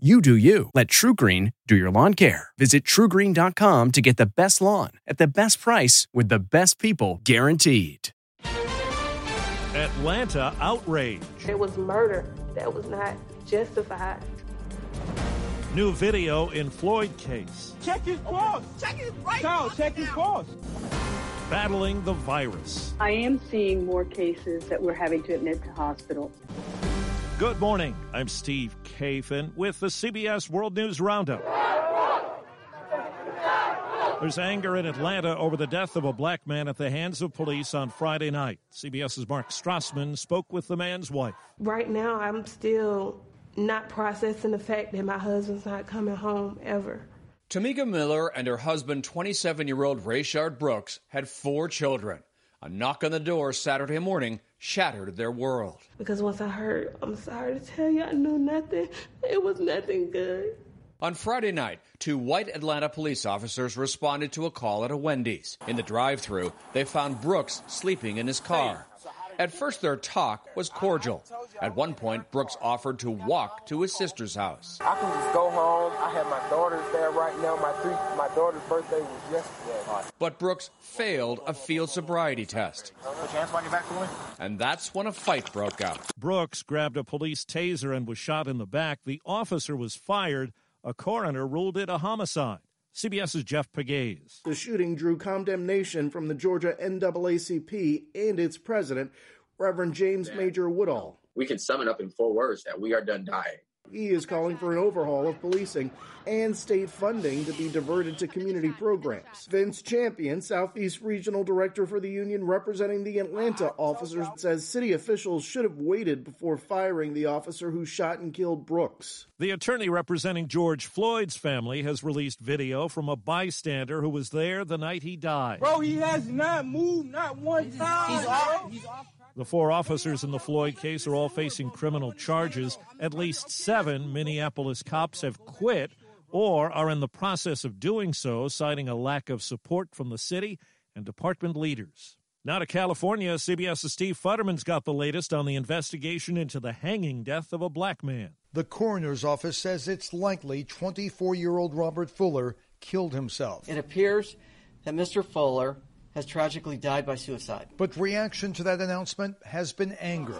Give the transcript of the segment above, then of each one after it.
You do you. Let TruGreen do your lawn care. Visit trugreen.com to get the best lawn at the best price with the best people guaranteed. Atlanta outrage. It was murder that was not justified. New video in Floyd case. Check his pulse. Check his right. Child, check his pulse. Battling the virus. I am seeing more cases that we're having to admit to hospital. Good morning. I'm Steve Kathan with the CBS World News Roundup. There's anger in Atlanta over the death of a black man at the hands of police on Friday night. CBS's Mark Strassman spoke with the man's wife. Right now, I'm still not processing the fact that my husband's not coming home ever. Tomika Miller and her husband, 27 year old Rayshard Brooks, had four children. A knock on the door Saturday morning shattered their world. Because once I heard, I'm sorry to tell you, I knew nothing. It was nothing good. On Friday night, two white Atlanta police officers responded to a call at a Wendy's. In the drive through, they found Brooks sleeping in his car. At first, their talk was cordial. At one point, Brooks offered to walk to his sister's house. I can just go home. I have my daughters there right now. My three, my daughter's birthday was yesterday. But Brooks failed a field sobriety test. Put your hands on your back for. And that's when a fight broke out. Brooks grabbed a police taser and was shot in the back. The officer was fired. A coroner ruled it a homicide. CBS's Jeff Pegues. The shooting drew condemnation from the Georgia NAACP and its president, Reverend James Major Woodall. We can sum it up in four words that we are done dying. He is calling for an overhaul of policing and state funding to be diverted to community programs. Vince Champion, Southeast Regional Director for the union representing the Atlanta officers, says city officials should have waited before firing the officer who shot and killed Brooks. The attorney representing George Floyd's family has released video from a bystander who was there the night he died. Bro, he has not moved not one time. He's off. He's off. The four officers in the Floyd case are all facing criminal charges. At least seven Minneapolis cops have quit or are in the process of doing so, citing a lack of support from the city and department leaders. Now to California, CBS's Steve Futterman's got the latest on the investigation into the hanging death of a black man. The coroner's office says it's likely 24 year old Robert Fuller killed himself. It appears that Mr. Fuller has tragically died by suicide. But reaction to that announcement has been anger.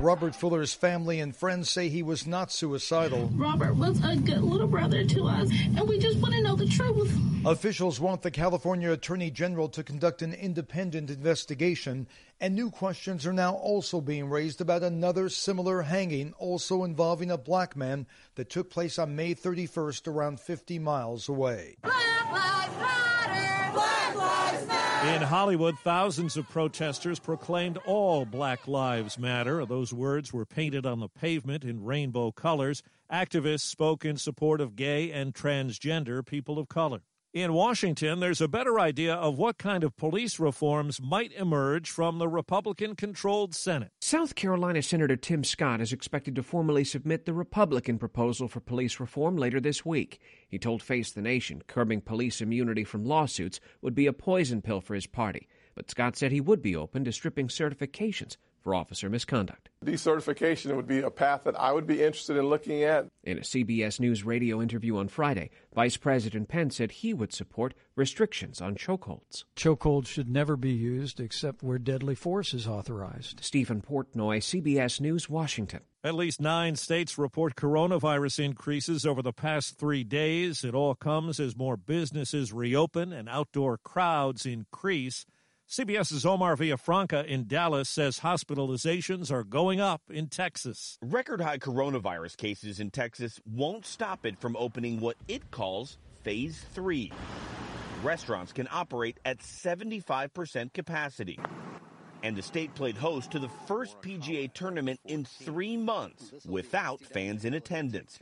Robert Fuller's family and friends say he was not suicidal. Robert was a good little brother to us, and we just want to know the truth. Officials want the California Attorney General to conduct an independent investigation, and new questions are now also being raised about another similar hanging, also involving a black man, that took place on May 31st, around 50 miles away. Black Lives Matter! Black Lives Matter! In Hollywood, thousands of protesters proclaimed all Black Lives Matter. Those words were painted on the pavement in rainbow colors. Activists spoke in support of gay and transgender people of color. In Washington, there's a better idea of what kind of police reforms might emerge from the Republican controlled Senate. South Carolina Senator Tim Scott is expected to formally submit the Republican proposal for police reform later this week. He told Face the Nation curbing police immunity from lawsuits would be a poison pill for his party. But Scott said he would be open to stripping certifications for officer misconduct. Decertification would be a path that I would be interested in looking at. In a CBS News radio interview on Friday, Vice President Pence said he would support restrictions on chokeholds. Chokeholds should never be used except where deadly force is authorized. Steven Portnoy, CBS News, Washington. At least nine states report coronavirus increases over the past three days. It all comes as more businesses reopen and outdoor crowds increase. CBS's Omar Villafranca in Dallas says hospitalizations are going up in Texas. Record high coronavirus cases in Texas won't stop it from opening what it calls phase three. Restaurants can operate at 75% capacity and the state played host to the first PGA tournament in three months without fans in attendance.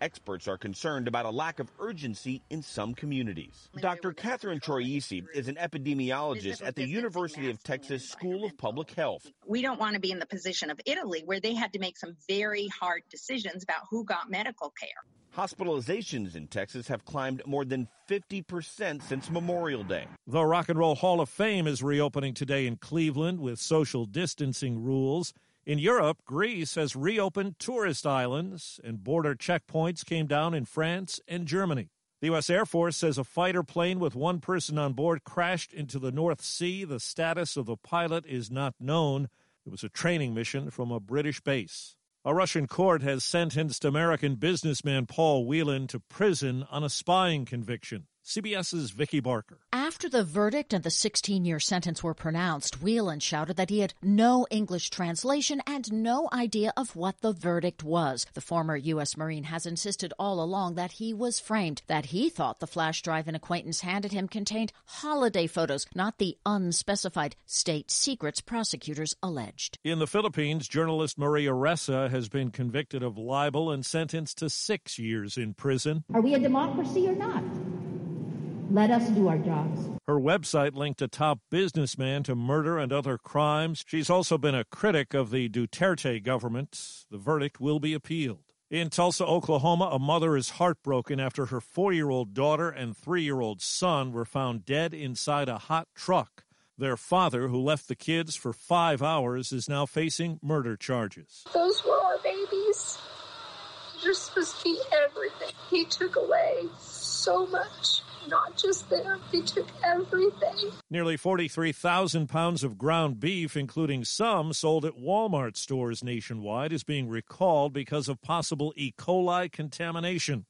Experts are concerned about a lack of urgency in some communities. Dr. Catherine Troisi is an epidemiologist at the University of Texas School of Public Health. We don't want to be in the position of Italy where they had to make some very hard decisions about who got medical care. Hospitalizations in Texas have climbed more than 50% since Memorial Day. The Rock and Roll Hall of Fame is reopening today in Cleveland with social distancing rules. In Europe, Greece has reopened tourist islands, and border checkpoints came down in France and Germany. The U.S. Air Force says a fighter plane with one person on board crashed into the North Sea. The status of the pilot is not known. It was a training mission from a British base. A Russian court has sentenced American businessman Paul Whelan to prison on a spying conviction. CBS's Vicki Barker. After the verdict and the 16 year sentence were pronounced, Whelan shouted that he had no English translation and no idea of what the verdict was. The former U.S. Marine has insisted all along that he was framed, that he thought the flash drive an acquaintance handed him contained holiday photos, not the unspecified state secrets prosecutors alleged. In the Philippines, journalist Maria Ressa has been convicted of libel and sentenced to six years in prison. Are we a democracy or not? Let us do our jobs. Her website linked a top businessman to murder and other crimes. She's also been a critic of the Duterte government. The verdict will be appealed. In Tulsa, Oklahoma, a mother is heartbroken after her four year old daughter and three year old son were found dead inside a hot truck. Their father, who left the kids for five hours, is now facing murder charges. Those were our babies. You're supposed to be everything. He took away so much not just them, they took everything. Nearly 43,000 pounds of ground beef, including some sold at Walmart stores nationwide, is being recalled because of possible E. coli contamination.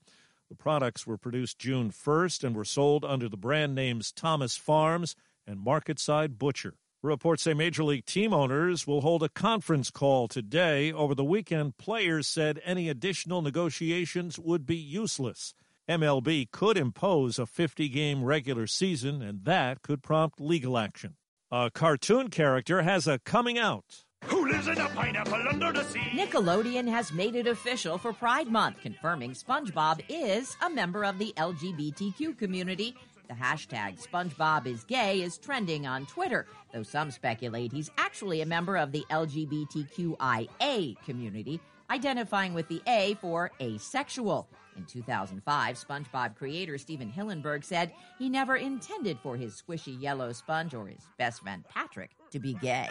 The products were produced June 1st and were sold under the brand names Thomas Farms and Marketside Butcher. Reports say Major League team owners will hold a conference call today. Over the weekend, players said any additional negotiations would be useless. MLB could impose a 50 game regular season, and that could prompt legal action. A cartoon character has a coming out. Who lives in a pineapple under the sea? Nickelodeon has made it official for Pride Month, confirming SpongeBob is a member of the LGBTQ community. The hashtag SpongeBob is gay is trending on Twitter, though some speculate he's actually a member of the LGBTQIA community, identifying with the A for asexual. In 2005, SpongeBob creator Stephen Hillenburg said he never intended for his squishy yellow sponge or his best friend Patrick to be gay.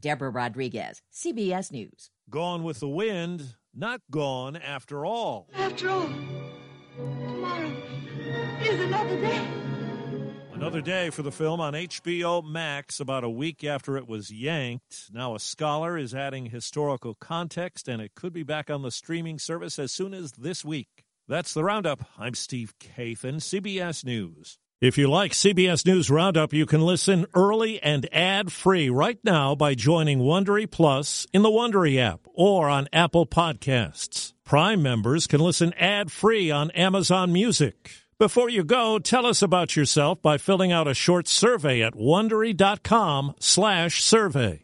Deborah Rodriguez, CBS News. Gone with the wind, not gone after all. After all, tomorrow is another day. Another day for the film on HBO Max about a week after it was yanked. Now, a scholar is adding historical context, and it could be back on the streaming service as soon as this week. That's the Roundup. I'm Steve Kathan, CBS News. If you like CBS News Roundup, you can listen early and ad free right now by joining Wondery Plus in the Wondery app or on Apple Podcasts. Prime members can listen ad free on Amazon Music. Before you go, tell us about yourself by filling out a short survey at wondery.com/survey.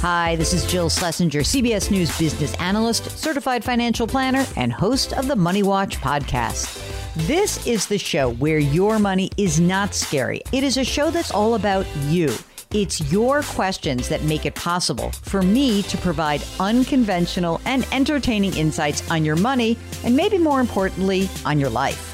Hi, this is Jill Schlesinger, CBS News business analyst, certified financial planner, and host of the Money Watch podcast. This is the show where your money is not scary. It is a show that's all about you. It's your questions that make it possible for me to provide unconventional and entertaining insights on your money, and maybe more importantly, on your life.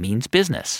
means business.